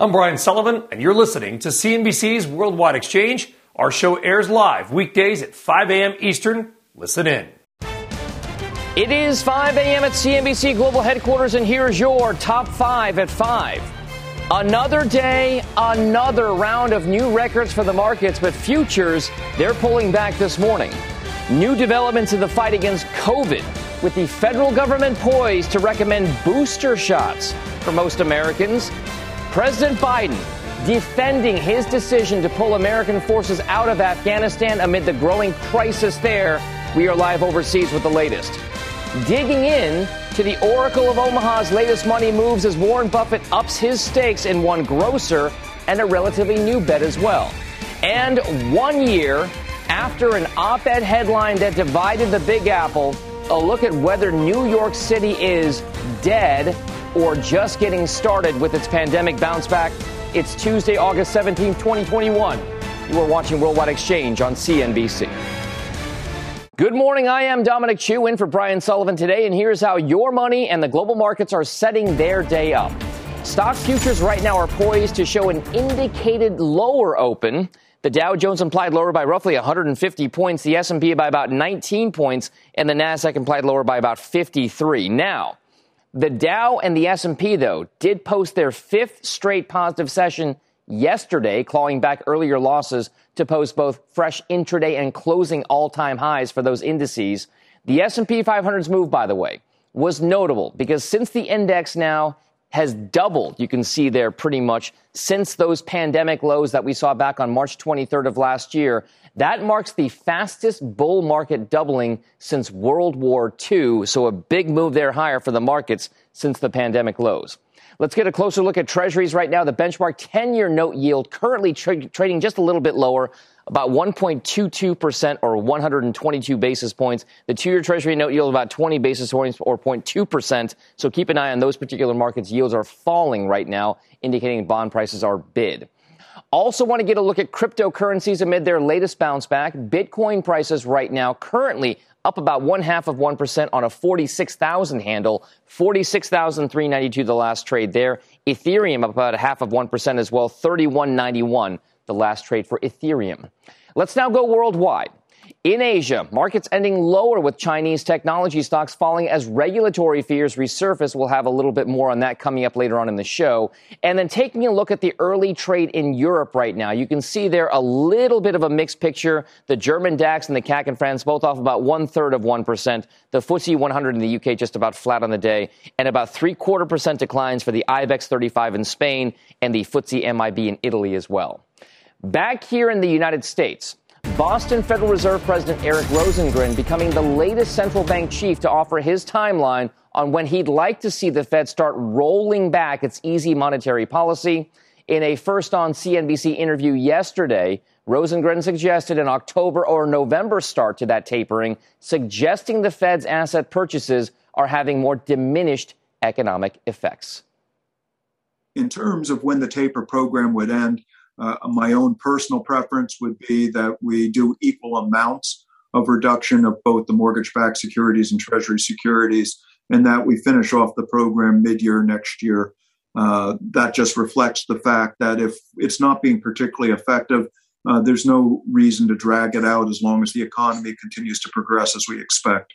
I'm Brian Sullivan, and you're listening to CNBC's Worldwide Exchange. Our show airs live weekdays at 5 a.m. Eastern. Listen in. It is 5 a.m. at CNBC Global Headquarters, and here's your top five at 5. Another day, another round of new records for the markets, but futures, they're pulling back this morning. New developments in the fight against COVID, with the federal government poised to recommend booster shots for most Americans. President Biden defending his decision to pull American forces out of Afghanistan amid the growing crisis there. We are live overseas with the latest. Digging in to the Oracle of Omaha's latest money moves as Warren Buffett ups his stakes in one grocer and a relatively new bet as well. And one year after an op ed headline that divided the Big Apple, a look at whether New York City is dead or just getting started with its pandemic bounce back. It's Tuesday, August 17, 2021. You are watching Worldwide Exchange on CNBC. Good morning. I am Dominic Chu in for Brian Sullivan today, and here's how your money and the global markets are setting their day up. Stock futures right now are poised to show an indicated lower open. The Dow Jones implied lower by roughly 150 points, the S&P by about 19 points, and the Nasdaq implied lower by about 53. Now, the Dow and the S&P though did post their fifth straight positive session yesterday, clawing back earlier losses to post both fresh intraday and closing all-time highs for those indices. The S&P 500's move by the way was notable because since the index now has doubled, you can see there pretty much since those pandemic lows that we saw back on March 23rd of last year, that marks the fastest bull market doubling since World War II. So a big move there higher for the markets since the pandemic lows. Let's get a closer look at treasuries right now. The benchmark 10 year note yield currently tra- trading just a little bit lower, about 1.22% or 122 basis points. The two year treasury note yield about 20 basis points or 0.2%. So keep an eye on those particular markets. Yields are falling right now, indicating bond prices are bid. Also, want to get a look at cryptocurrencies amid their latest bounce back. Bitcoin prices right now currently up about one half of 1% on a 46,000 handle, 46,392 the last trade there. Ethereum up about a half of 1% as well, 3191 the last trade for Ethereum. Let's now go worldwide. In Asia, markets ending lower with Chinese technology stocks falling as regulatory fears resurface. We'll have a little bit more on that coming up later on in the show. And then taking a look at the early trade in Europe right now, you can see there a little bit of a mixed picture. The German DAX and the CAC in France both off about one third of 1%. The FTSE 100 in the UK just about flat on the day and about three quarter percent declines for the IBEX 35 in Spain and the FTSE MIB in Italy as well. Back here in the United States, Boston Federal Reserve President Eric Rosengren becoming the latest central bank chief to offer his timeline on when he'd like to see the Fed start rolling back its easy monetary policy. In a first on CNBC interview yesterday, Rosengren suggested an October or November start to that tapering, suggesting the Fed's asset purchases are having more diminished economic effects. In terms of when the taper program would end, uh, my own personal preference would be that we do equal amounts of reduction of both the mortgage backed securities and treasury securities, and that we finish off the program mid year next year. Uh, that just reflects the fact that if it's not being particularly effective, uh, there's no reason to drag it out as long as the economy continues to progress as we expect.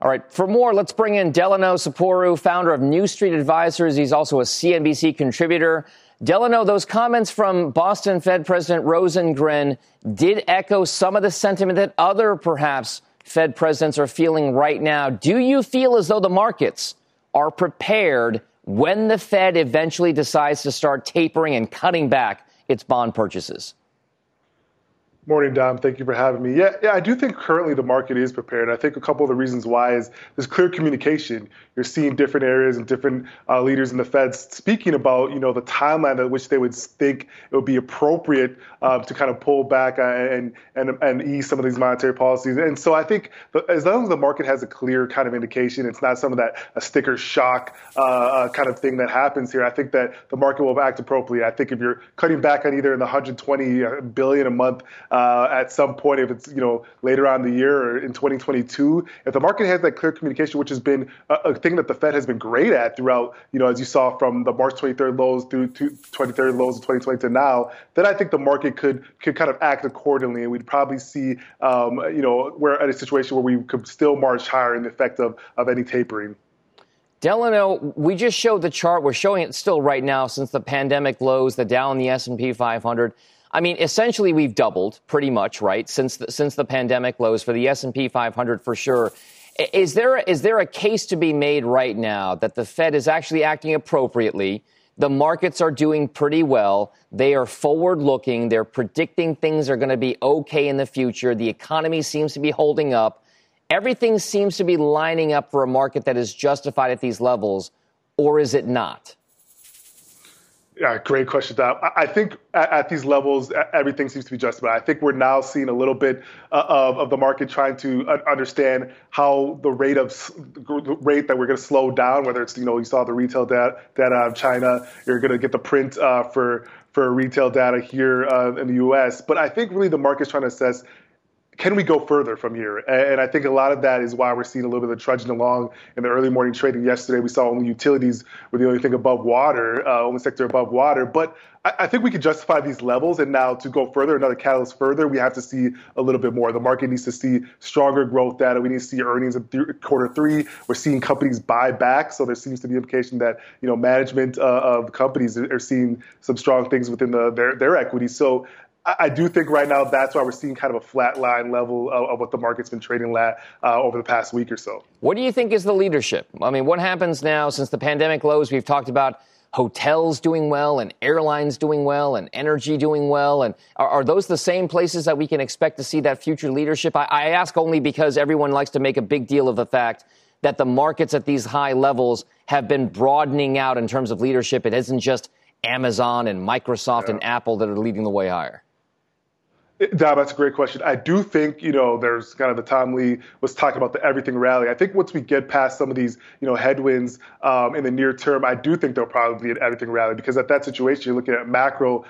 All right, for more, let's bring in Delano Saporu, founder of New Street Advisors. He's also a CNBC contributor. Delano, those comments from Boston Fed President Rosengren did echo some of the sentiment that other perhaps Fed presidents are feeling right now. Do you feel as though the markets are prepared when the Fed eventually decides to start tapering and cutting back its bond purchases? Morning, Dom. Thank you for having me. Yeah, yeah, I do think currently the market is prepared. I think a couple of the reasons why is there's clear communication. You're seeing different areas and different uh, leaders in the Fed speaking about, you know, the timeline at which they would think it would be appropriate um, to kind of pull back uh, and and and ease some of these monetary policies. And so I think as long as the market has a clear kind of indication, it's not some of that a sticker shock uh, uh kind of thing that happens here. I think that the market will act appropriately. I think if you're cutting back on either in the 120 uh, a month uh, at some point, if it's you know later on the year or in 2022, if the market has that clear communication, which has been a, a, thing that the Fed has been great at throughout, you know, as you saw from the March 23rd lows through to 23rd lows of 2020 to now, then I think the market could could kind of act accordingly, and we'd probably see, um, you know, we're at a situation where we could still march higher in the effect of of any tapering. Delano, we just showed the chart. We're showing it still right now since the pandemic lows, the Dow and the S&P 500. I mean, essentially, we've doubled pretty much, right, since the, since the pandemic lows for the S&P 500 for sure. Is there is there a case to be made right now that the Fed is actually acting appropriately? The markets are doing pretty well. They are forward looking. They're predicting things are going to be okay in the future. The economy seems to be holding up. Everything seems to be lining up for a market that is justified at these levels, or is it not? Yeah, great question, Dom. I think at, these levels, everything seems to be justified. I think we're now seeing a little bit uh, of, of the market trying to understand how the rate of rate that we're going to slow down. Whether it's you know you saw the retail data, data of China, you're going to get the print uh, for for retail data here uh, in the U.S. But I think really the market's trying to assess can we go further from here? And I think a lot of that is why we're seeing a little bit of trudging along in the early morning trading. Yesterday, we saw only utilities were the only thing above water, uh, only sector above water. But I, think we can justify these levels. And now to go further, another catalyst further, we have to see a little bit more. The market needs to see stronger growth data. We need to see earnings in th- quarter three. We're seeing companies buy back. So there seems to be indication that you know management uh, of companies are seeing some strong things within the, their their equity. So I do think right now that's why we're seeing kind of a flat line level of, of what the market's been trading at uh, over the past week or so. What do you think is the leadership? I mean, what happens now since the pandemic lows? We've talked about hotels doing well and airlines doing well and energy doing well. And are, are those the same places that we can expect to see that future leadership? I, I ask only because everyone likes to make a big deal of the fact that the markets at these high levels have been broadening out in terms of leadership. It isn't just Amazon and Microsoft yeah. and Apple that are leading the way higher. Dom, that's a great question. I do think, you know, there's kind of the Tom Lee was talking about the everything rally. I think once we get past some of these, you know, headwinds um, in the near term, I do think there'll probably be an everything rally because at that situation, you're looking at macro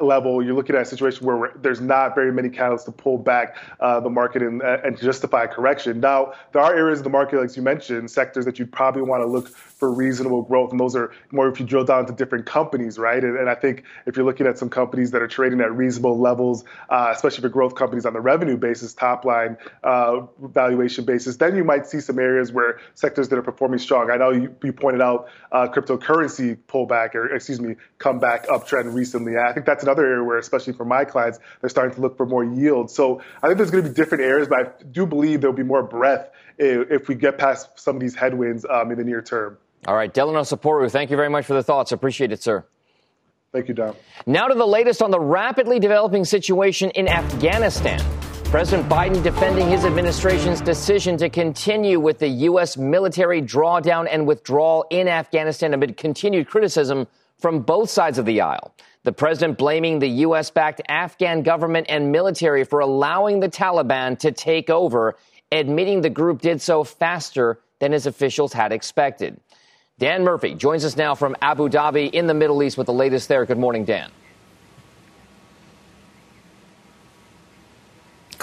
level, you're looking at a situation where there's not very many catalysts to pull back uh, the market and, uh, and justify correction. Now, there are areas of the market, like you mentioned, sectors that you'd probably want to look for reasonable growth, and those are more if you drill down to different companies, right? And, and I think if you're looking at some companies that are trading at reasonable levels, uh, especially for growth companies on the revenue basis, top line uh, valuation basis, then you might see some areas where sectors that are performing strong. I know you, you pointed out uh, cryptocurrency pullback, or excuse me, comeback uptrend recently recently. I think that's another area where, especially for my clients, they're starting to look for more yield. So I think there's going to be different areas, but I do believe there'll be more breadth if we get past some of these headwinds um, in the near term. All right, Delano Saporu, thank you very much for the thoughts. Appreciate it, sir. Thank you, Dom. Now to the latest on the rapidly developing situation in Afghanistan. President Biden defending his administration's decision to continue with the U.S. military drawdown and withdrawal in Afghanistan amid continued criticism from both sides of the aisle. The president blaming the U.S. backed Afghan government and military for allowing the Taliban to take over, admitting the group did so faster than his officials had expected. Dan Murphy joins us now from Abu Dhabi in the Middle East with the latest there. Good morning, Dan.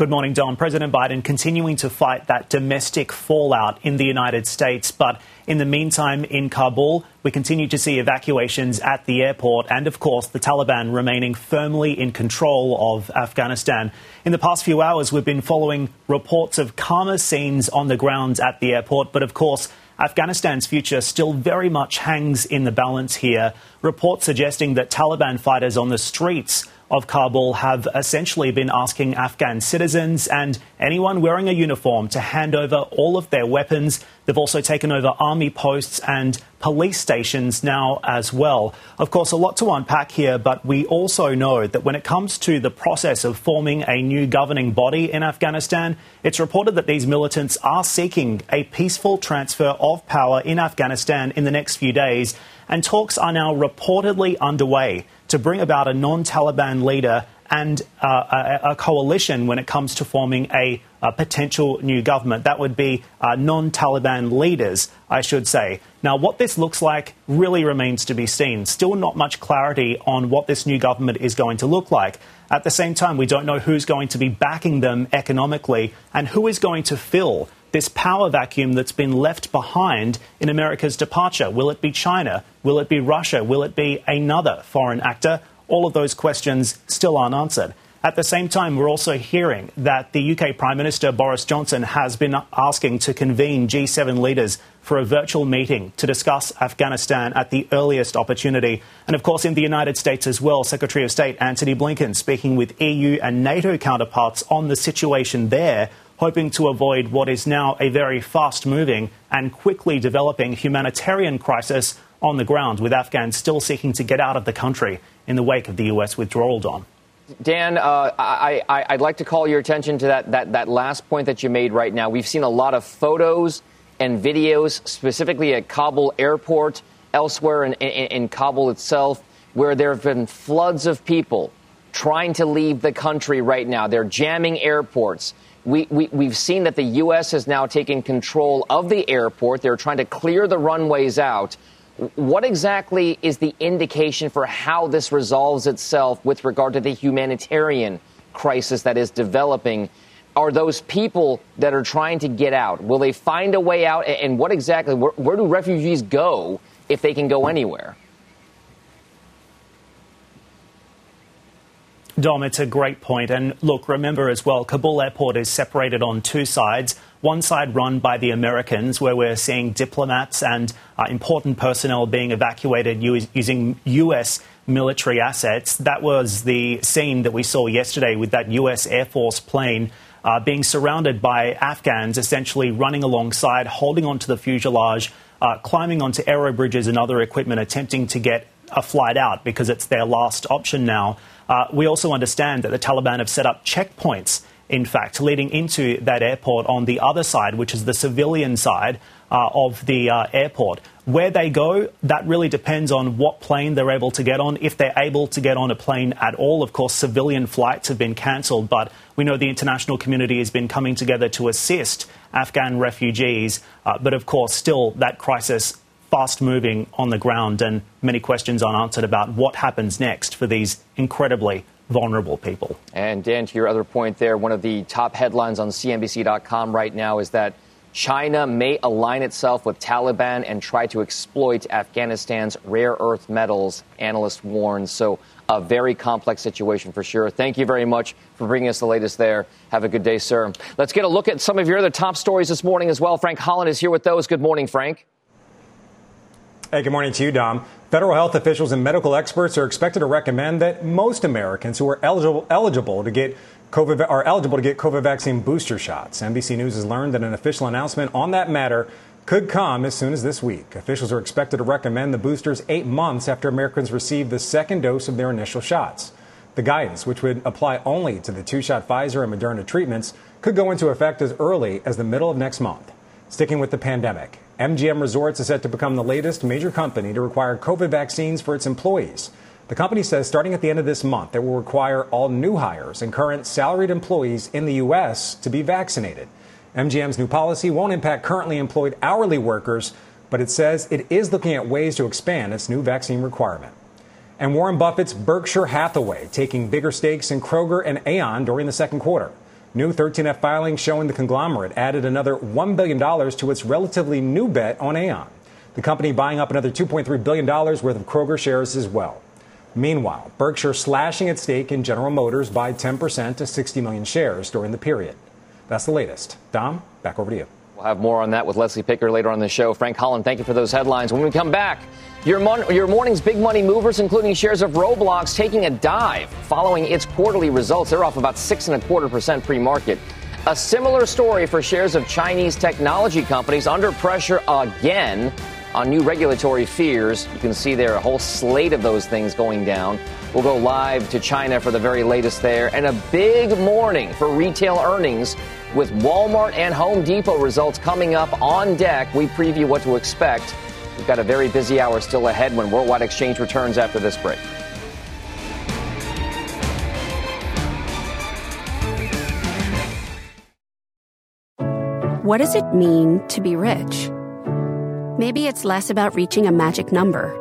Good morning, Dom. President Biden continuing to fight that domestic fallout in the United States. But in the meantime, in Kabul, we continue to see evacuations at the airport and, of course, the Taliban remaining firmly in control of Afghanistan. In the past few hours, we've been following reports of calmer scenes on the ground at the airport. But, of course, Afghanistan's future still very much hangs in the balance here. Reports suggesting that Taliban fighters on the streets of Kabul have essentially been asking Afghan citizens and anyone wearing a uniform to hand over all of their weapons. They've also taken over army posts and police stations now as well. Of course, a lot to unpack here, but we also know that when it comes to the process of forming a new governing body in Afghanistan, it's reported that these militants are seeking a peaceful transfer of power in Afghanistan in the next few days, and talks are now reportedly underway to bring about a non Taliban leader and uh, a, a, coalition when it comes to forming a, a potential new government. That would be uh, non Taliban leaders, I should say. Now, what this looks like really remains to be seen. Still, not much clarity on what this new government is going to look like. At the same time, we don't know who's going to be backing them economically and who is going to fill this power vacuum that's been left behind in America's departure? Will it be China? Will it be Russia? Will it be another foreign actor? All of those questions still aren't answered. At the same time, we're also hearing that the UK Prime Minister Boris Johnson has been asking to convene G7 leaders for a virtual meeting to discuss Afghanistan at the earliest opportunity. And of course, in the United States as well, Secretary of State Antony Blinken speaking with EU and NATO counterparts on the situation there hoping to avoid what is now a very fast moving and quickly developing humanitarian crisis on the ground, with Afghans still seeking to get out of the country in the wake of the U.S. withdrawal, Dom. Dan, uh, I, would like to call your attention to that, that, that last point that you made right now. We've seen a lot of photos and videos, specifically at Kabul airport, elsewhere in, in, in Kabul itself, where there have been floods of people trying to leave the country right now. They're jamming airports. We, we, we've seen that the U.S. has now taken control of the airport. They're trying to clear the runways out. What exactly is the indication for how this resolves itself with regard to the humanitarian crisis that is developing? Are those people that are trying to get out? Will they find a way out? And what exactly, where, where do refugees go if they can go anywhere? Dom, it's a great point. And look, remember as well, Kabul airport is separated on two sides. One side run by the Americans, where we're seeing diplomats and uh, important personnel being evacuated using U.S. military assets. That was the scene that we saw yesterday with that U.S. Air Force plane. Uh, being surrounded by Afghans, essentially running alongside, holding onto the fuselage, uh, climbing onto aero bridges and other equipment, attempting to get a flight out because it's their last option now. Uh, we also understand that the Taliban have set up checkpoints, in fact, leading into that airport on the other side, which is the civilian side uh, of the uh, airport. Where they go, that really depends on what plane they're able to get on. If they're able to get on a plane at all, of course, civilian flights have been cancelled, but we know the international community has been coming together to assist Afghan refugees. Uh, but of course, still, that crisis fast moving on the ground and many questions unanswered about what happens next for these incredibly vulnerable people. And Dan, to your other point there, one of the top headlines on CNBC.com right now is that China may align itself with Taliban and try to exploit Afghanistan's rare earth metals, analysts warn. So, a very complex situation for sure. Thank you very much for bringing us the latest there. Have a good day, sir. Let's get a look at some of your other top stories this morning as well. Frank Holland is here with those. Good morning, Frank. Hey, good morning to you, Dom. Federal health officials and medical experts are expected to recommend that most Americans who are eligible, eligible to get COVID are eligible to get COVID vaccine booster shots. NBC News has learned that an official announcement on that matter could come as soon as this week. Officials are expected to recommend the boosters eight months after Americans receive the second dose of their initial shots. The guidance, which would apply only to the two shot Pfizer and Moderna treatments, could go into effect as early as the middle of next month. Sticking with the pandemic, MGM Resorts is set to become the latest major company to require COVID vaccines for its employees. The company says starting at the end of this month, it will require all new hires and current salaried employees in the U.S. to be vaccinated. MGM's new policy won't impact currently employed hourly workers, but it says it is looking at ways to expand its new vaccine requirement. And Warren Buffett's Berkshire Hathaway taking bigger stakes in Kroger and Aon during the second quarter. New 13F filings showing the conglomerate added another $1 billion to its relatively new bet on Aon. The company buying up another $2.3 billion worth of Kroger shares as well. Meanwhile, Berkshire slashing its stake in General Motors by 10% to 60 million shares during the period. That's the latest. Dom, back over to you. We'll have more on that with Leslie Picker later on the show. Frank Holland, thank you for those headlines. When we come back, your, mon- your morning's big money movers, including shares of Roblox, taking a dive following its quarterly results. They're off about six and a quarter percent pre-market. A similar story for shares of Chinese technology companies under pressure again on new regulatory fears. You can see there a whole slate of those things going down. We'll go live to China for the very latest there. And a big morning for retail earnings with Walmart and Home Depot results coming up on deck. We preview what to expect. We've got a very busy hour still ahead when Worldwide Exchange returns after this break. What does it mean to be rich? Maybe it's less about reaching a magic number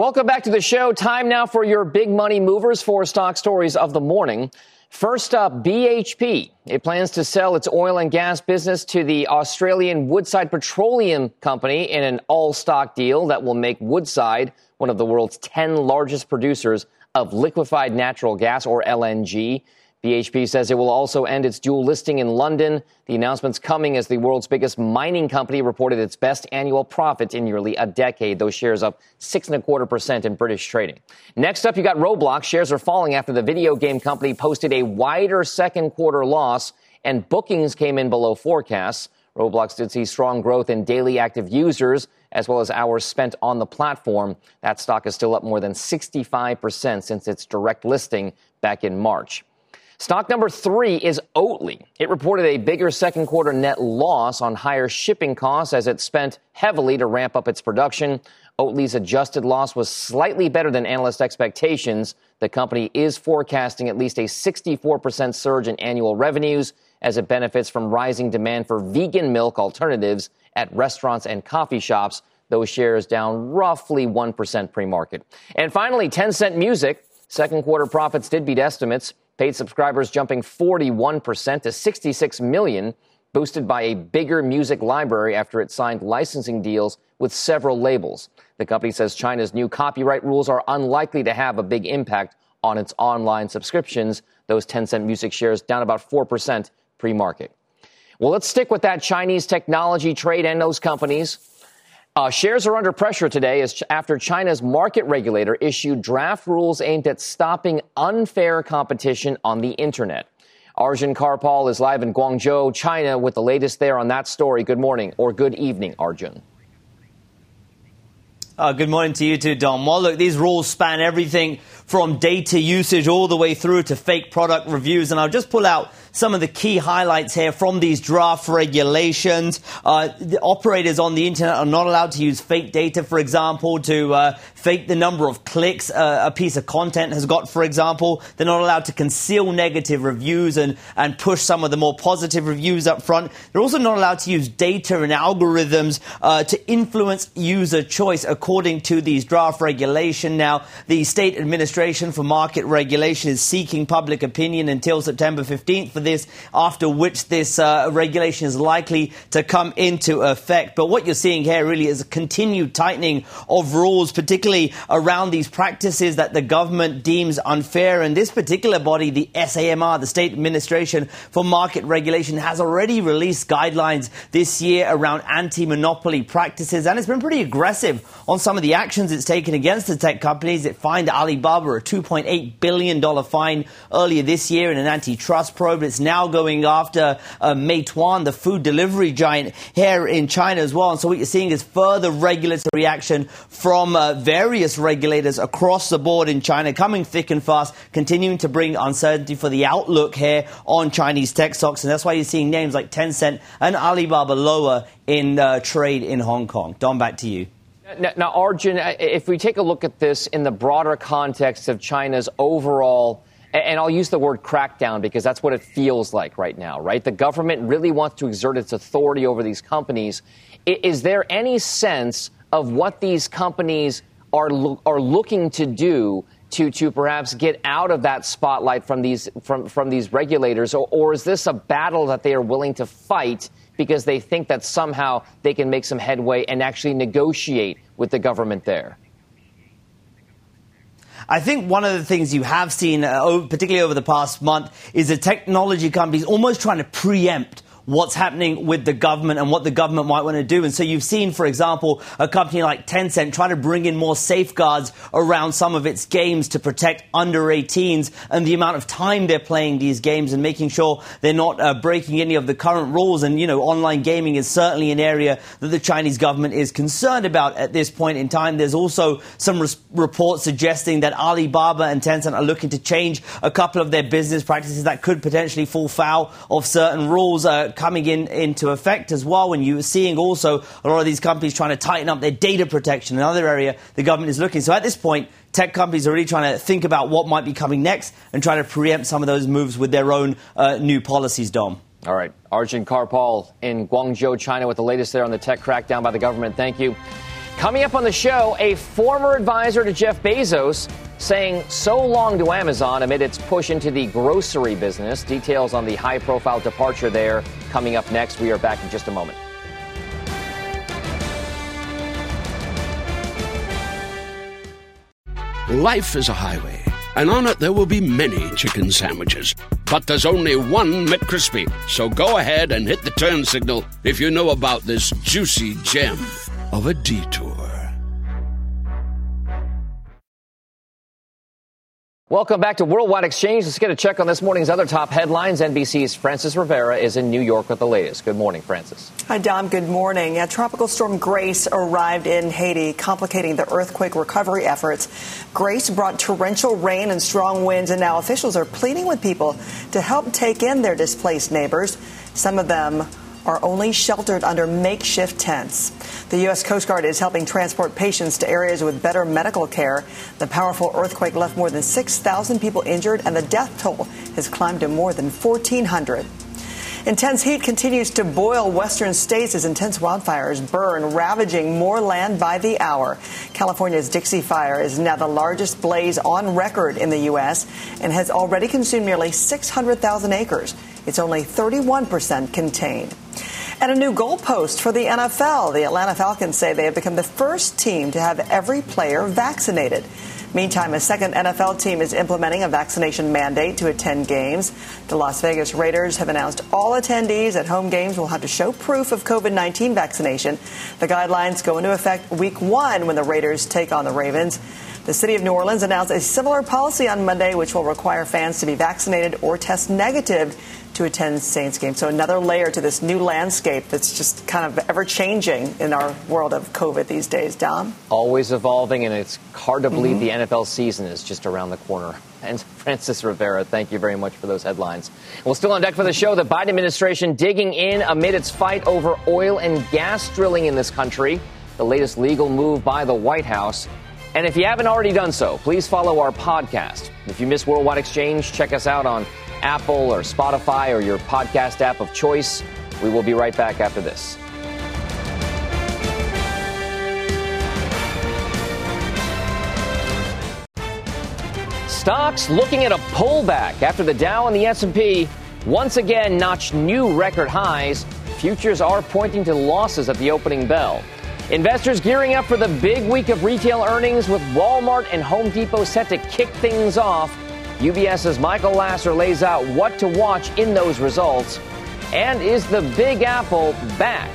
Welcome back to the show. Time now for your big money movers for stock stories of the morning. First up, BHP. It plans to sell its oil and gas business to the Australian Woodside Petroleum Company in an all stock deal that will make Woodside one of the world's 10 largest producers of liquefied natural gas or LNG. BHP says it will also end its dual listing in London. The announcement's coming as the world's biggest mining company reported its best annual profit in nearly a decade. Those shares up six and a quarter percent in British trading. Next up, you got Roblox. Shares are falling after the video game company posted a wider second quarter loss and bookings came in below forecasts. Roblox did see strong growth in daily active users as well as hours spent on the platform. That stock is still up more than 65% since its direct listing back in March. Stock number three is Oatly. It reported a bigger second quarter net loss on higher shipping costs as it spent heavily to ramp up its production. Oatly's adjusted loss was slightly better than analyst expectations. The company is forecasting at least a 64% surge in annual revenues as it benefits from rising demand for vegan milk alternatives at restaurants and coffee shops. Those shares down roughly 1% pre market. And finally, Tencent Music. Second quarter profits did beat estimates. Paid subscribers jumping 41% to 66 million, boosted by a bigger music library after it signed licensing deals with several labels. The company says China's new copyright rules are unlikely to have a big impact on its online subscriptions. Those Tencent music shares down about 4% pre market. Well, let's stick with that Chinese technology trade and those companies. Uh, shares are under pressure today as ch- after China's market regulator issued draft rules aimed at stopping unfair competition on the internet. Arjun Kharpal is live in Guangzhou, China, with the latest there on that story. Good morning or good evening, Arjun. Uh, good morning to you too, Dom. Well, look, these rules span everything from data usage all the way through to fake product reviews. And I'll just pull out some of the key highlights here from these draft regulations. Uh, the operators on the internet are not allowed to use fake data, for example, to uh, fake the number of clicks uh, a piece of content has got, for example. They're not allowed to conceal negative reviews and, and push some of the more positive reviews up front. They're also not allowed to use data and algorithms uh, to influence user choice according to these draft regulation. Now, the State Administration for Market Regulation is seeking public opinion until September 15th for this, after which this uh, regulation is likely to come into effect. But what you're seeing here really is a continued tightening of rules, particularly around these practices that the government deems unfair. And this particular body, the SAMR, the State Administration for Market Regulation, has already released guidelines this year around anti monopoly practices. And it's been pretty aggressive on some of the actions it's taken against the tech companies. It fined Alibaba a $2.8 billion fine earlier this year in an antitrust probe. Now going after uh, Meituan, the food delivery giant here in China as well. And so what you're seeing is further regulatory action from uh, various regulators across the board in China, coming thick and fast, continuing to bring uncertainty for the outlook here on Chinese tech stocks. And that's why you're seeing names like Tencent and Alibaba lower in uh, trade in Hong Kong. Dom, back to you. Now, now, Arjun, uh, if we take a look at this in the broader context of China's overall and I'll use the word crackdown because that's what it feels like right now, right? The government really wants to exert its authority over these companies. Is there any sense of what these companies are, are looking to do to, to perhaps get out of that spotlight from these, from, from these regulators? Or, or is this a battle that they are willing to fight because they think that somehow they can make some headway and actually negotiate with the government there? I think one of the things you have seen, uh, particularly over the past month, is the technology companies almost trying to preempt what's happening with the government and what the government might want to do. And so you've seen, for example, a company like Tencent try to bring in more safeguards around some of its games to protect under 18s and the amount of time they're playing these games and making sure they're not uh, breaking any of the current rules. And, you know, online gaming is certainly an area that the Chinese government is concerned about at this point in time. There's also some res- reports suggesting that Alibaba and Tencent are looking to change a couple of their business practices that could potentially fall foul of certain rules. Uh, coming in into effect as well. And you're seeing also a lot of these companies trying to tighten up their data protection, another area the government is looking. So at this point, tech companies are really trying to think about what might be coming next and trying to preempt some of those moves with their own uh, new policies, Dom. All right. Arjun Kharpal in Guangzhou, China, with the latest there on the tech crackdown by the government. Thank you. Coming up on the show, a former advisor to Jeff Bezos saying so long to Amazon amid its push into the grocery business. Details on the high profile departure there coming up next. We are back in just a moment. Life is a highway, and on it there will be many chicken sandwiches. But there's only one McCrispy. So go ahead and hit the turn signal if you know about this juicy gem of a detour. Welcome back to Worldwide Exchange. Let's get a check on this morning's other top headlines. NBC's Frances Rivera is in New York with the latest. Good morning, Frances. Hi, Dom. Good morning. A tropical storm Grace arrived in Haiti, complicating the earthquake recovery efforts. Grace brought torrential rain and strong winds, and now officials are pleading with people to help take in their displaced neighbors. Some of them are only sheltered under makeshift tents. The U.S. Coast Guard is helping transport patients to areas with better medical care. The powerful earthquake left more than 6,000 people injured, and the death toll has climbed to more than 1,400. Intense heat continues to boil western states as intense wildfires burn, ravaging more land by the hour. California's Dixie Fire is now the largest blaze on record in the U.S. and has already consumed nearly 600,000 acres. It's only 31% contained. And a new goalpost for the NFL. The Atlanta Falcons say they have become the first team to have every player vaccinated. Meantime, a second NFL team is implementing a vaccination mandate to attend games. The Las Vegas Raiders have announced all attendees at home games will have to show proof of COVID 19 vaccination. The guidelines go into effect week one when the Raiders take on the Ravens. The city of New Orleans announced a similar policy on Monday, which will require fans to be vaccinated or test negative to attend Saints games. So another layer to this new landscape that's just kind of ever changing in our world of COVID these days, Dom. Always evolving, and it's hard to believe mm-hmm. the NFL season is just around the corner. And Frances Rivera, thank you very much for those headlines. Well, still on deck for the show, the Biden administration digging in amid its fight over oil and gas drilling in this country. The latest legal move by the White House. And if you haven't already done so, please follow our podcast. If you miss Worldwide Exchange, check us out on Apple or Spotify or your podcast app of choice. We will be right back after this. Stocks looking at a pullback after the Dow and the S&P once again notched new record highs. Futures are pointing to losses at the opening bell. Investors gearing up for the big week of retail earnings with Walmart and Home Depot set to kick things off. UBS's Michael Lasser lays out what to watch in those results. And is the Big Apple back?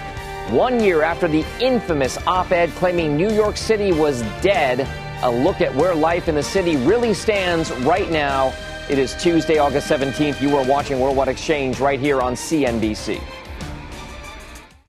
One year after the infamous op ed claiming New York City was dead, a look at where life in the city really stands right now. It is Tuesday, August 17th. You are watching Worldwide Exchange right here on CNBC.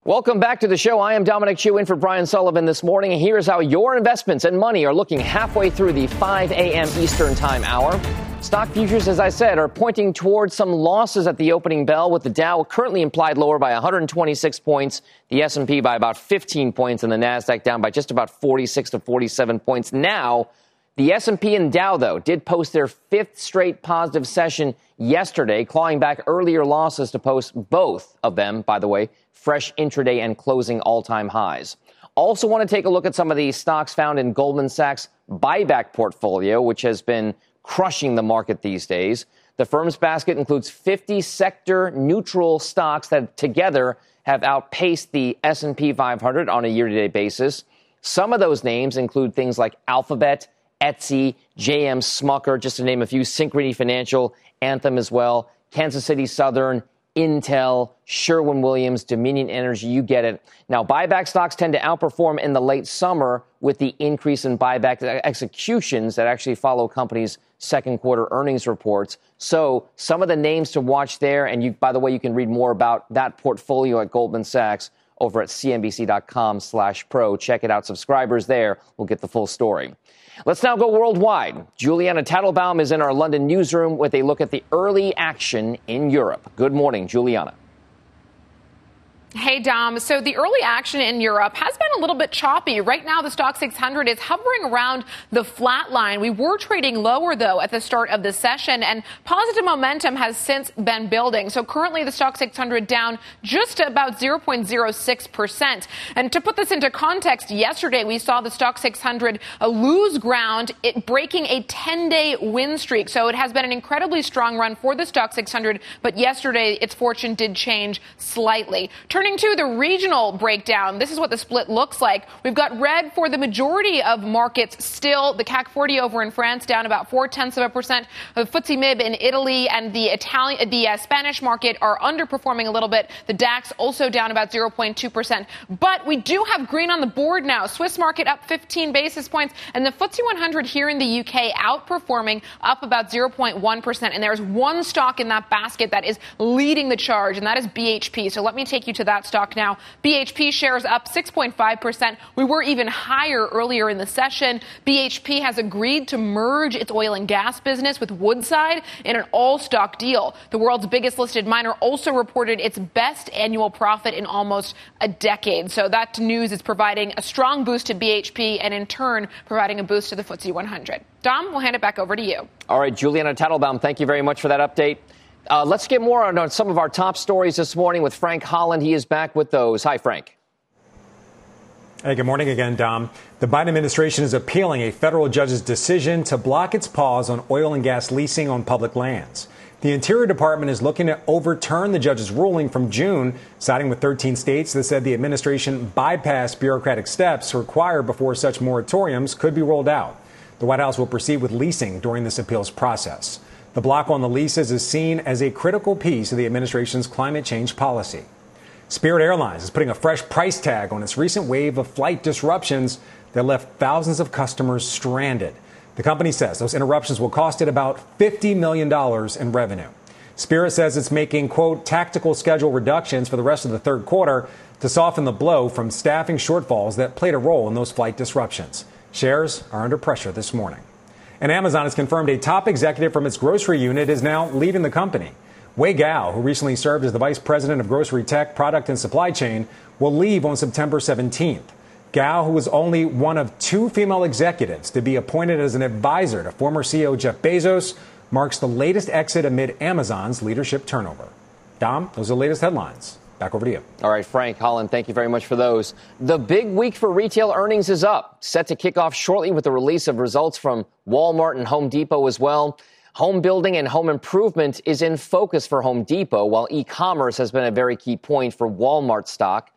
Welcome back to the show. I am Dominic Chu in for Brian Sullivan this morning. And here's how your investments and money are looking halfway through the 5 a.m. Eastern Time hour. Stock futures, as I said, are pointing towards some losses at the opening bell, with the Dow currently implied lower by 126 points, the S&P by about 15 points, and the Nasdaq down by just about 46 to 47 points. Now, the S&P and Dow, though, did post their fifth straight positive session yesterday, clawing back earlier losses to post both of them, by the way, fresh intraday and closing all-time highs. Also want to take a look at some of the stocks found in Goldman Sachs buyback portfolio, which has been crushing the market these days. The firm's basket includes 50 sector neutral stocks that together have outpaced the S&P 500 on a year-to-date basis. Some of those names include things like Alphabet, Etsy, JM Smucker, just to name a few, Synchrony Financial, Anthem as well, Kansas City Southern, Intel, Sherwin Williams, Dominion Energy, you get it. Now, buyback stocks tend to outperform in the late summer with the increase in buyback executions that actually follow companies' second quarter earnings reports. So, some of the names to watch there, and you, by the way, you can read more about that portfolio at Goldman Sachs over at cnbc.com slash pro. Check it out. Subscribers there will get the full story. Let's now go worldwide. Julianna Tatelbaum is in our London newsroom with a look at the early action in Europe. Good morning, Julianna. Hey, Dom. So the early action in Europe has been a little bit choppy. Right now, the Stoxx 600 is hovering around the flat line. We were trading lower, though, at the start of the session, and positive momentum has since been building. So currently, the Stoxx 600 down just about 0.06%. And to put this into context, yesterday we saw the Stoxx 600 lose ground, it breaking a 10 day win streak. So it has been an incredibly strong run for the Stoxx 600, but yesterday its fortune did change slightly. Turning Turning to the regional breakdown, this is what the split looks like. We've got red for the majority of markets still. The CAC 40 over in France down about four tenths of a percent. The FTSE MIB in Italy and the Italian, the uh, Spanish market are underperforming a little bit. The DAX also down about 0.2 percent. But we do have green on the board now. Swiss market up 15 basis points, and the FTSE 100 here in the UK outperforming up about 0.1 percent. And there's one stock in that basket that is leading the charge, and that is BHP. So let me take you to that that stock now. BHP shares up 6.5%. We were even higher earlier in the session. BHP has agreed to merge its oil and gas business with Woodside in an all stock deal. The world's biggest listed miner also reported its best annual profit in almost a decade. So that news is providing a strong boost to BHP and in turn providing a boost to the FTSE 100. Dom, we'll hand it back over to you. All right, Julianna Tatelbaum, thank you very much for that update. Uh, let's get more on, on some of our top stories this morning with Frank Holland. He is back with those. Hi, Frank. Hey, good morning again, Dom. The Biden administration is appealing a federal judge's decision to block its pause on oil and gas leasing on public lands. The Interior Department is looking to overturn the judge's ruling from June, siding with 13 states that said the administration bypassed bureaucratic steps required before such moratoriums could be rolled out. The White House will proceed with leasing during this appeals process. The block on the leases is seen as a critical piece of the administration's climate change policy. Spirit Airlines is putting a fresh price tag on its recent wave of flight disruptions that left thousands of customers stranded. The company says those interruptions will cost it about $50 million in revenue. Spirit says it's making, quote, tactical schedule reductions for the rest of the third quarter to soften the blow from staffing shortfalls that played a role in those flight disruptions. Shares are under pressure this morning. And Amazon has confirmed a top executive from its grocery unit is now leaving the company. Wei Gao, who recently served as the vice president of grocery tech, product, and supply chain, will leave on September 17th. Gao, who was only one of two female executives to be appointed as an advisor to former CEO Jeff Bezos, marks the latest exit amid Amazon's leadership turnover. Dom, those are the latest headlines. Back over to you. All right, Frank Holland, thank you very much for those. The big week for retail earnings is up, set to kick off shortly with the release of results from Walmart and Home Depot as well. Home building and home improvement is in focus for Home Depot, while e commerce has been a very key point for Walmart stock.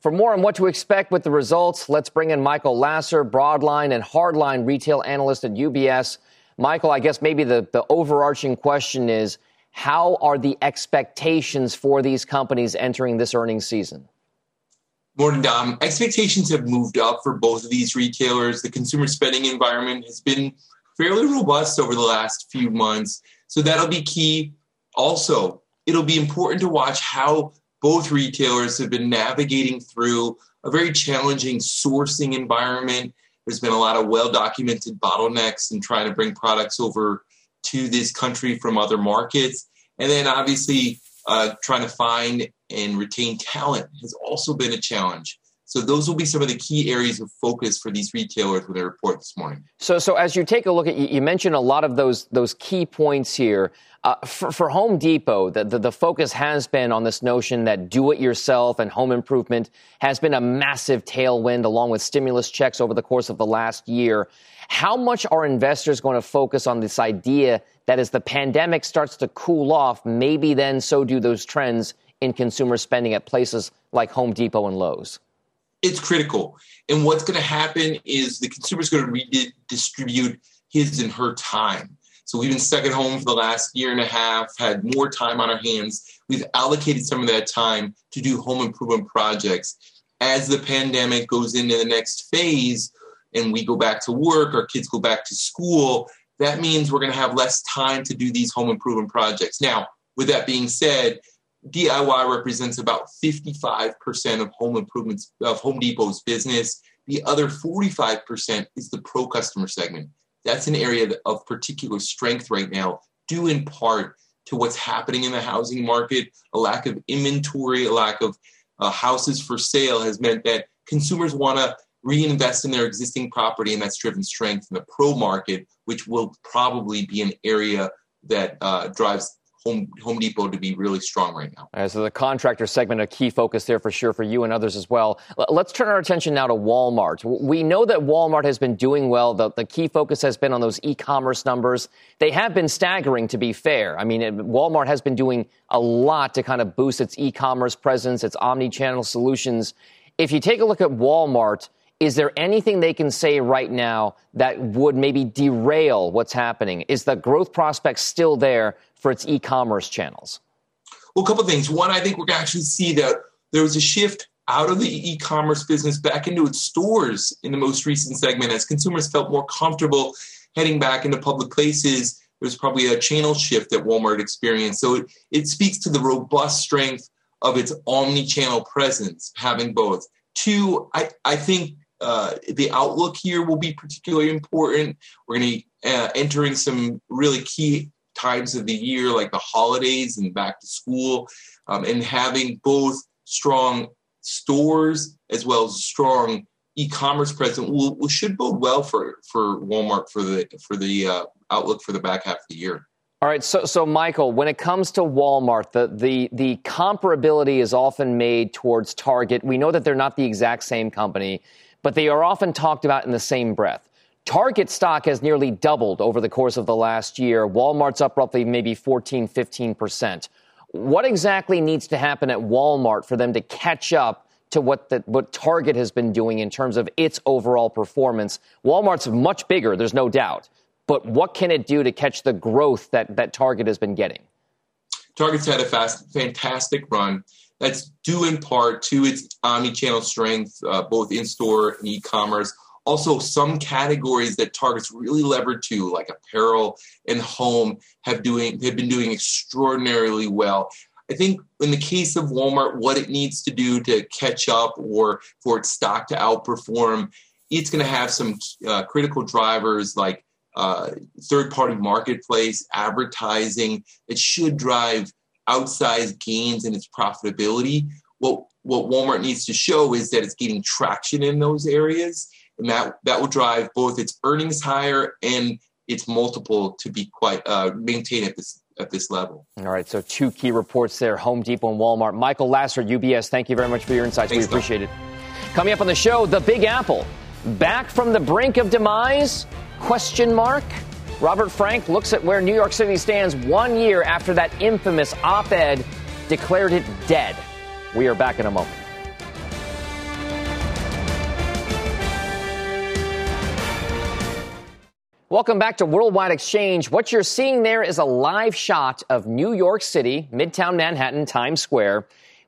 For more on what to expect with the results, let's bring in Michael Lasser, broadline and hardline retail analyst at UBS. Michael, I guess maybe the, the overarching question is how are the expectations for these companies entering this earnings season? Morning, Dom. Expectations have moved up for both of these retailers. The consumer spending environment has been fairly robust over the last few months. So that'll be key. Also, it'll be important to watch how both retailers have been navigating through a very challenging sourcing environment. There's been a lot of well documented bottlenecks in trying to bring products over to this country from other markets. And then obviously, uh, trying to find and retain talent has also been a challenge. So those will be some of the key areas of focus for these retailers when they report this morning. So, so as you take a look at, you mentioned a lot of those those key points here. Uh, for, for, Home Depot, the, the, the, focus has been on this notion that do it yourself and home improvement has been a massive tailwind along with stimulus checks over the course of the last year. How much are investors going to focus on this idea that as the pandemic starts to cool off, maybe then so do those trends in consumer spending at places like Home Depot and Lowe's? It's critical. And what's going to happen is the consumer is going to redistribute his and her time. So we've been stuck at home for the last year and a half, had more time on our hands. We've allocated some of that time to do home improvement projects. As the pandemic goes into the next phase and we go back to work, our kids go back to school, that means we're going to have less time to do these home improvement projects. Now, with that being said, DIY represents about 55% of home improvements of Home Depot's business. The other 45% is the pro customer segment. That's an area of particular strength right now, due in part to what's happening in the housing market. A lack of inventory, a lack of uh, houses for sale has meant that consumers want to reinvest in their existing property, and that's driven strength in the pro market, which will probably be an area that uh, drives Home, Home Depot to be really strong right now. Right, so the contractor segment, a key focus there for sure for you and others as well. Let's turn our attention now to Walmart. We know that Walmart has been doing well. The, the key focus has been on those e-commerce numbers. They have been staggering, to be fair. I mean, Walmart has been doing a lot to kind of boost its e-commerce presence, its omni-channel solutions. If you take a look at Walmart, is there anything they can say right now that would maybe derail what's happening? Is the growth prospect still there for its e-commerce channels? Well, a couple of things. One, I think we're going to actually see that there was a shift out of the e-commerce business back into its stores in the most recent segment as consumers felt more comfortable heading back into public places. There's probably a channel shift that Walmart experienced. So it, it speaks to the robust strength of its omni-channel presence, having both. Two, I, I think uh, the outlook here will be particularly important. We're going to uh, entering some really key times of the year, like the holidays and back to school, um, and having both strong stores as well as strong e-commerce presence will, will should bode well for for Walmart for the for the uh, outlook for the back half of the year. All right, so so Michael, when it comes to Walmart, the the the comparability is often made towards Target. We know that they're not the exact same company but they are often talked about in the same breath. Target stock has nearly doubled over the course of the last year. Walmart's up roughly maybe 14, 15%. What exactly needs to happen at Walmart for them to catch up to what, the, what Target has been doing in terms of its overall performance? Walmart's much bigger, there's no doubt. But what can it do to catch the growth that, that Target has been getting? Target's had a fast, fantastic run. That's due in part to its omni-channel strength, uh, both in-store and e-commerce. Also, some categories that Target's really levered to, like apparel and home, have doing have been doing extraordinarily well. I think in the case of Walmart, what it needs to do to catch up or for its stock to outperform, it's going to have some uh, critical drivers like uh, third party marketplace, advertising. It should drive outsized gains in its profitability. What what Walmart needs to show is that it's getting traction in those areas, and that that will drive both its earnings higher and its multiple to be quite uh, maintain at this at this level. All right, so two key reports there: Home Depot and Walmart. Michael Lasser, UBS. Thank you very much for your insights. Thanks, we appreciate Dom. it. Coming up on the show, the Big Apple, back from the brink of demise? Question mark. Robert Frank looks at where New York City stands one year after that infamous op ed declared it dead. We are back in a moment. Welcome back to Worldwide Exchange. What you're seeing there is a live shot of New York City, Midtown Manhattan, Times Square,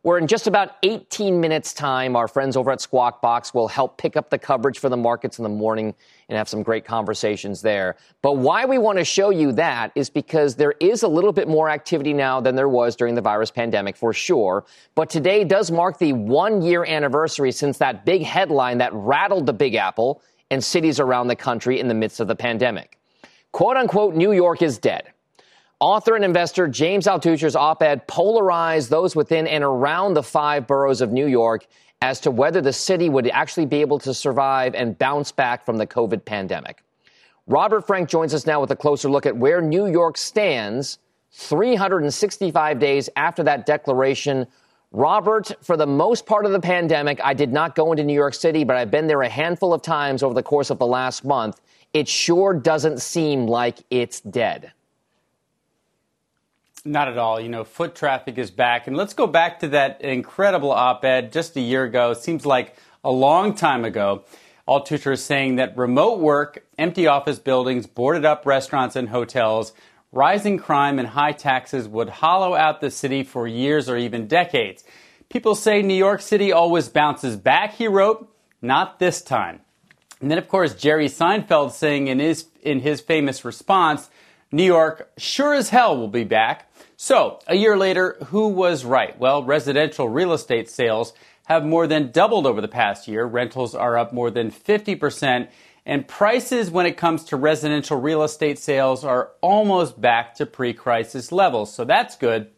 where in just about 18 minutes' time, our friends over at Squawk Box will help pick up the coverage for the markets in the morning and have some great conversations there. But why we want to show you that is because there is a little bit more activity now than there was during the virus pandemic, for sure. But today does mark the one year anniversary since that big headline that rattled the Big Apple and cities around the country in the midst of the pandemic. Quote unquote, New York is dead. Author and investor James Altucher's op ed polarized those within and around the five boroughs of New York as to whether the city would actually be able to survive and bounce back from the COVID pandemic. Robert Frank joins us now with a closer look at where New York stands 365 days after that declaration Robert, for the most part of the pandemic, I did not go into New York City, but I've been there a handful of times over the course of the last month. It sure doesn't seem like it's dead. Not at all. You know, foot traffic is back. And let's go back to that incredible op ed just a year ago. Seems like a long time ago. Altucher is saying that remote work, empty office buildings, boarded up restaurants and hotels rising crime and high taxes would hollow out the city for years or even decades. People say New York City always bounces back, he wrote. Not this time. And then, of course, Jerry Seinfeld saying in his, in his famous response, New York sure as hell will be back. So, a year later, who was right? Well, residential real estate sales have more than doubled over the past year. Rentals are up more than 50%, and prices when it comes to residential real estate sales are almost back to pre crisis levels. So that's good.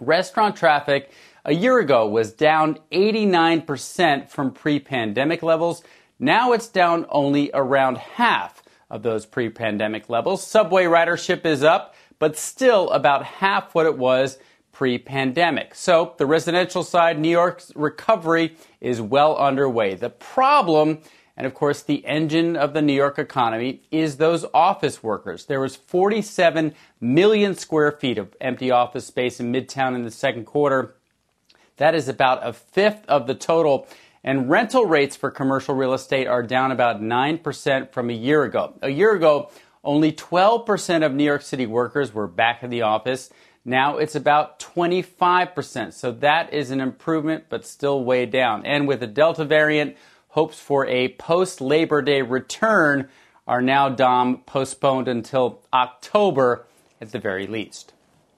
Restaurant traffic a year ago was down 89% from pre pandemic levels. Now it's down only around half of those pre pandemic levels. Subway ridership is up, but still about half what it was pre pandemic. So the residential side, New York's recovery is well underway. The problem and of course, the engine of the New York economy is those office workers. There was 47 million square feet of empty office space in Midtown in the second quarter. That is about a fifth of the total. And rental rates for commercial real estate are down about 9% from a year ago. A year ago, only 12% of New York City workers were back in the office. Now it's about 25%. So that is an improvement, but still way down. And with the Delta variant, hopes for a post Labor Day return are now, Dom, postponed until October at the very least.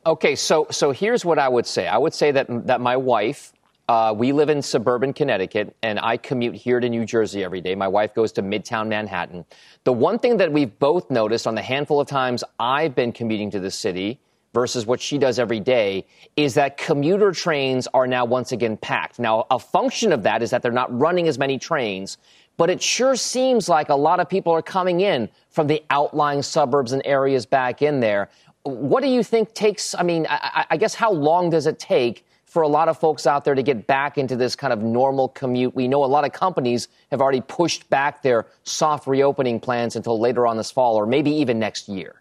Okay, so so here's what I would say. I would say that that my wife, uh, we live in suburban Connecticut, and I commute here to New Jersey every day. My wife goes to Midtown Manhattan. The one thing that we've both noticed on the handful of times I've been commuting to the city versus what she does every day is that commuter trains are now once again packed. Now, a function of that is that they're not running as many trains, but it sure seems like a lot of people are coming in from the outlying suburbs and areas back in there. What do you think takes, I mean, I, I guess how long does it take for a lot of folks out there to get back into this kind of normal commute? We know a lot of companies have already pushed back their soft reopening plans until later on this fall or maybe even next year.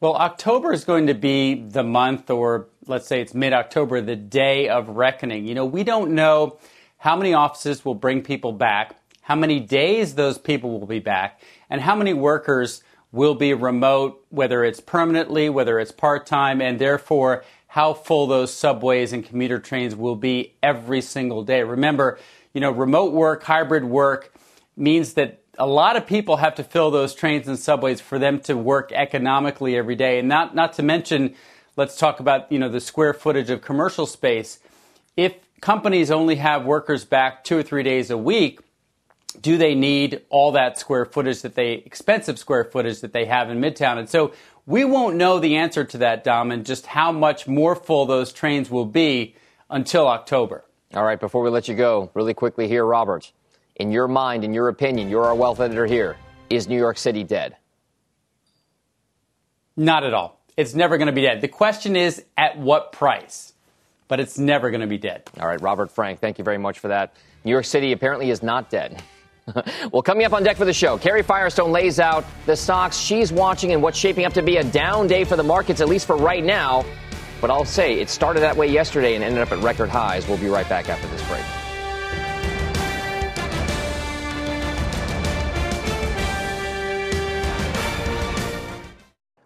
Well, October is going to be the month, or let's say it's mid October, the day of reckoning. You know, we don't know how many offices will bring people back, how many days those people will be back, and how many workers will be remote, whether it's permanently, whether it's part time, and therefore how full those subways and commuter trains will be every single day. Remember, you know, remote work, hybrid work means that a lot of people have to fill those trains and subways for them to work economically every day. And not, not to mention, let's talk about, you know, the square footage of commercial space. If companies only have workers back two or three days a week, do they need all that square footage that they, expensive square footage that they have in Midtown? And so we won't know the answer to that, Dom, and just how much more full those trains will be until October. All right, before we let you go, really quickly here, Robert in your mind, in your opinion, you're our wealth editor here, is New York City dead? Not at all. It's never going to be dead. The question is at what price? But it's never going to be dead. All right, Robert Frank, thank you very much for that. New York City apparently is not dead. well, coming up on deck for the show, Carrie Firestone lays out the stocks she's watching and what's shaping up to be a down day for the markets, at least for right now. But I'll say it started that way yesterday and ended up at record highs. We'll be right back after this break.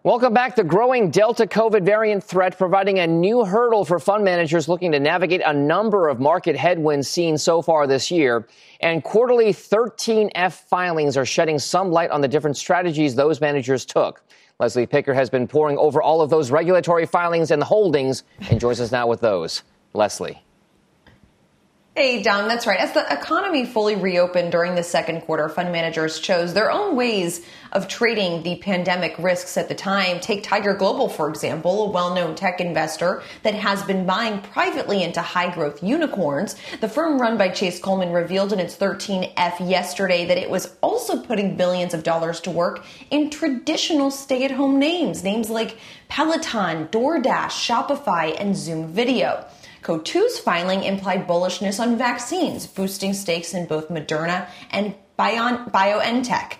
Welcome back. The growing Delta COVID variant threat providing a new hurdle for fund managers looking to navigate a number of market headwinds seen so far this year. And quarterly 13F filings are shedding some light on the different strategies those managers took. Leslie Picker has been poring over all of those regulatory filings and the holdings and joins us now with those. Leslie. Hey, Dom, that's right. As the economy fully reopened during the second quarter, fund managers chose their own ways of trading the pandemic risks at the time. Take Tiger Global, for example, a well known tech investor that has been buying privately into high growth unicorns. The firm run by Chase Coleman revealed in its 13F yesterday that it was also putting billions of dollars to work in traditional stay at home names, names like Peloton, DoorDash, Shopify, and Zoom Video. Coatue filing implied bullishness on vaccines, boosting stakes in both Moderna and BioNTech.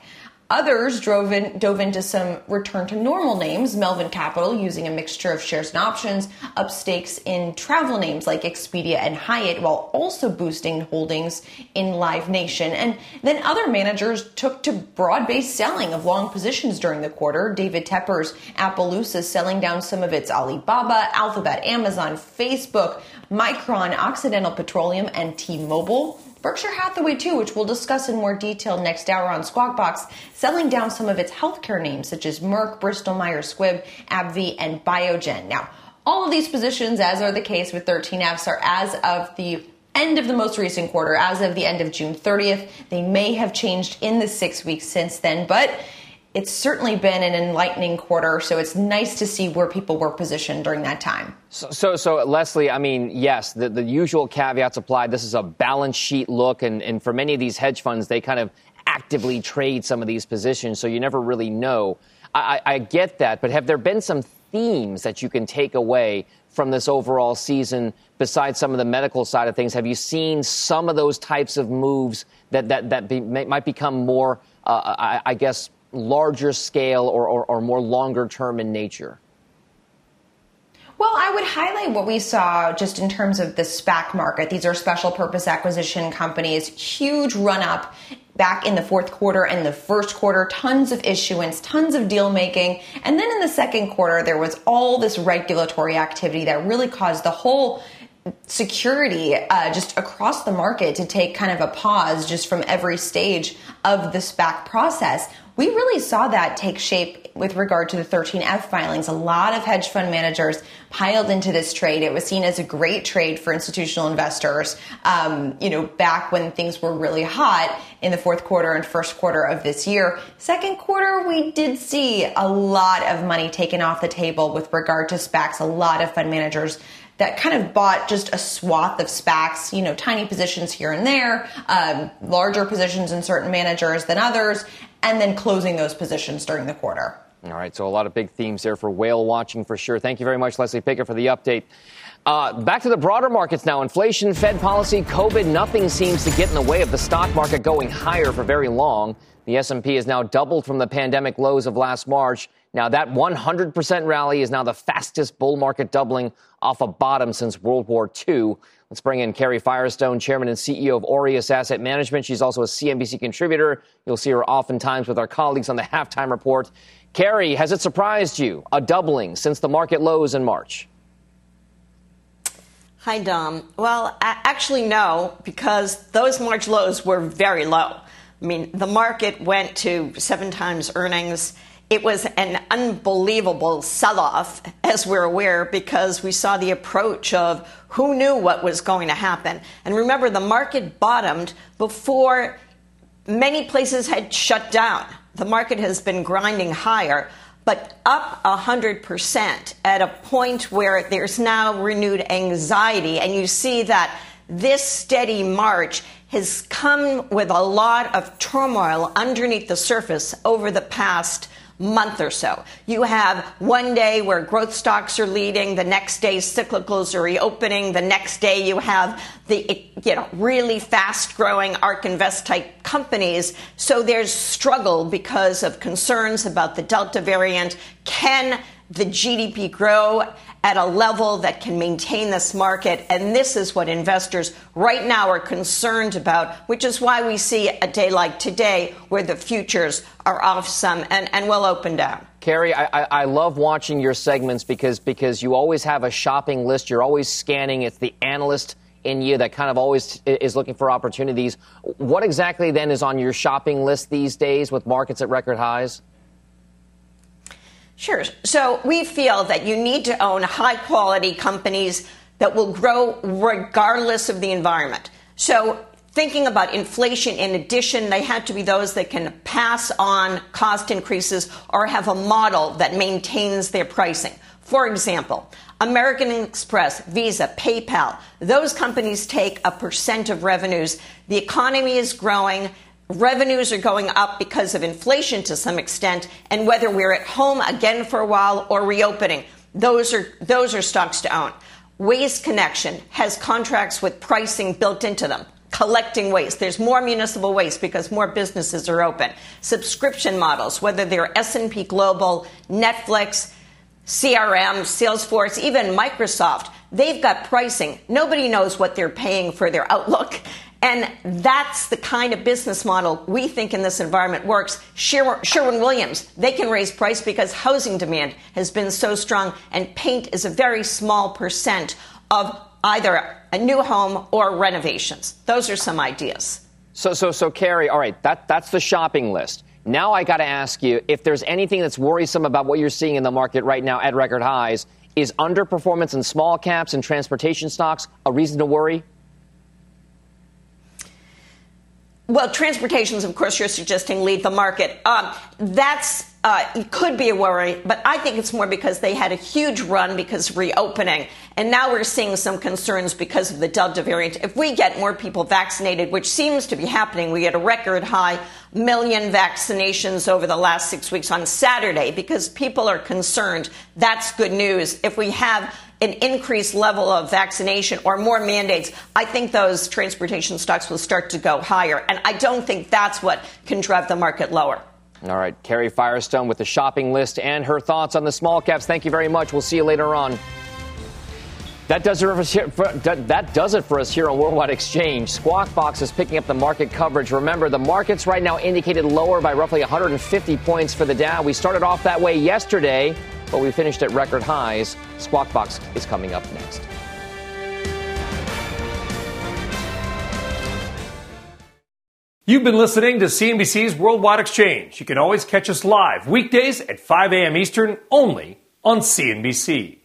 Others drove in, dove into some return to normal names. Melvin Capital, using a mixture of shares and options, up stakes in travel names like Expedia and Hyatt, while also boosting holdings in Live Nation. And then other managers took to broad based selling of long positions during the quarter. David Tepper's Appaloosa selling down some of its Alibaba, Alphabet, Amazon, Facebook, Micron, Occidental Petroleum, and T Mobile. Berkshire Hathaway, too, which we'll discuss in more detail next hour on Squawk Box, selling down some of its healthcare names such as Merck, Bristol Myers Squibb, AbbVie, and Biogen. Now, all of these positions, as are the case with 13Fs, are as of the end of the most recent quarter, as of the end of June 30th. They may have changed in the six weeks since then, but it's certainly been an enlightening quarter, so it's nice to see where people were positioned during that time. So, so, so Leslie, I mean, yes, the, the usual caveats apply. This is a balance sheet look, and, and for many of these hedge funds, they kind of actively trade some of these positions, so you never really know. I, I get that, but have there been some themes that you can take away from this overall season besides some of the medical side of things? Have you seen some of those types of moves that, that, that be, may, might become more, uh, I, I guess, larger scale or, or, or more longer term in nature? Well, I would highlight what we saw just in terms of the SPAC market. These are special purpose acquisition companies, huge run up back in the fourth quarter and the first quarter, tons of issuance, tons of deal making. And then in the second quarter, there was all this regulatory activity that really caused the whole security uh, just across the market to take kind of a pause just from every stage of the SPAC process. We really saw that take shape with regard to the 13F filings. A lot of hedge fund managers piled into this trade. It was seen as a great trade for institutional investors, um, you know, back when things were really hot in the fourth quarter and first quarter of this year. Second quarter, we did see a lot of money taken off the table with regard to SPACs. A lot of fund managers that kind of bought just a swath of SPACs, you know, tiny positions here and there, um, larger positions in certain managers than others, and then closing those positions during the quarter. All right, so a lot of big themes there for whale watching for sure. Thank you very much, Leslie Picker, for the update. Uh, back to the broader markets now. Inflation, Fed policy, COVID, nothing seems to get in the way of the stock market going higher for very long. The S&P has now doubled from the pandemic lows of last March. Now that 100% rally is now the fastest bull market doubling off a bottom since World War II. Let's bring in Carrie Firestone, Chairman and CEO of Aureus Asset Management. She's also a CNBC contributor. You'll see her oftentimes with our colleagues on the halftime report. Carrie, has it surprised you a doubling since the market lows in March? Hi, Dom. Well, actually, no, because those March lows were very low. I mean, the market went to seven times earnings. It was an unbelievable sell off, as we're aware, because we saw the approach of who knew what was going to happen. And remember, the market bottomed before many places had shut down. The market has been grinding higher, but up 100% at a point where there's now renewed anxiety. And you see that this steady march has come with a lot of turmoil underneath the surface over the past month or so. You have one day where growth stocks are leading, the next day cyclicals are reopening, the next day you have the you know really fast growing ARK Invest type companies. So there's struggle because of concerns about the Delta variant. Can the GDP grow at a level that can maintain this market. And this is what investors right now are concerned about, which is why we see a day like today where the futures are off some and, and will open down. Carrie, I, I, love watching your segments because because you always have a shopping list. You're always scanning. It's the analyst in you that kind of always is looking for opportunities. What exactly then is on your shopping list these days with markets at record highs? Sure. So we feel that you need to own high quality companies that will grow regardless of the environment. So thinking about inflation in addition, they have to be those that can pass on cost increases or have a model that maintains their pricing. For example, American Express, Visa, PayPal, those companies take a percent of revenues. The economy is growing. Revenues are going up because of inflation to some extent, and whether we're at home again for a while or reopening, those are those are stocks to own. Waste Connection has contracts with pricing built into them. Collecting waste. There's more municipal waste because more businesses are open. Subscription models, whether they're S&P Global, Netflix, CRM, Salesforce, even Microsoft, they've got pricing. Nobody knows what they're paying for their outlook. And that's the kind of business model we think in this environment works. Sherwin Williams, they can raise price because housing demand has been so strong, and paint is a very small percent of either a new home or renovations. Those are some ideas. So, so, so, Carrie, all right, that, that's the shopping list. Now I got to ask you if there's anything that's worrisome about what you're seeing in the market right now at record highs. Is underperformance in small caps and transportation stocks a reason to worry? Well, transportations, of course, you're suggesting lead the market. Um, that's uh, could be a worry, but I think it's more because they had a huge run because reopening, and now we're seeing some concerns because of the Delta variant. If we get more people vaccinated, which seems to be happening, we get a record high million vaccinations over the last six weeks on Saturday because people are concerned. That's good news. If we have an increased level of vaccination or more mandates, I think those transportation stocks will start to go higher. And I don't think that's what can drive the market lower. All right, Carrie Firestone with the shopping list and her thoughts on the small caps. Thank you very much. We'll see you later on. That does, it for us here, for, that does it for us here on Worldwide Exchange. Squawk Box is picking up the market coverage. Remember, the market's right now indicated lower by roughly 150 points for the Dow. We started off that way yesterday but we finished at record highs. Squawk Box is coming up next. You've been listening to CNBC's Worldwide Exchange. You can always catch us live weekdays at 5 a.m. Eastern only on CNBC.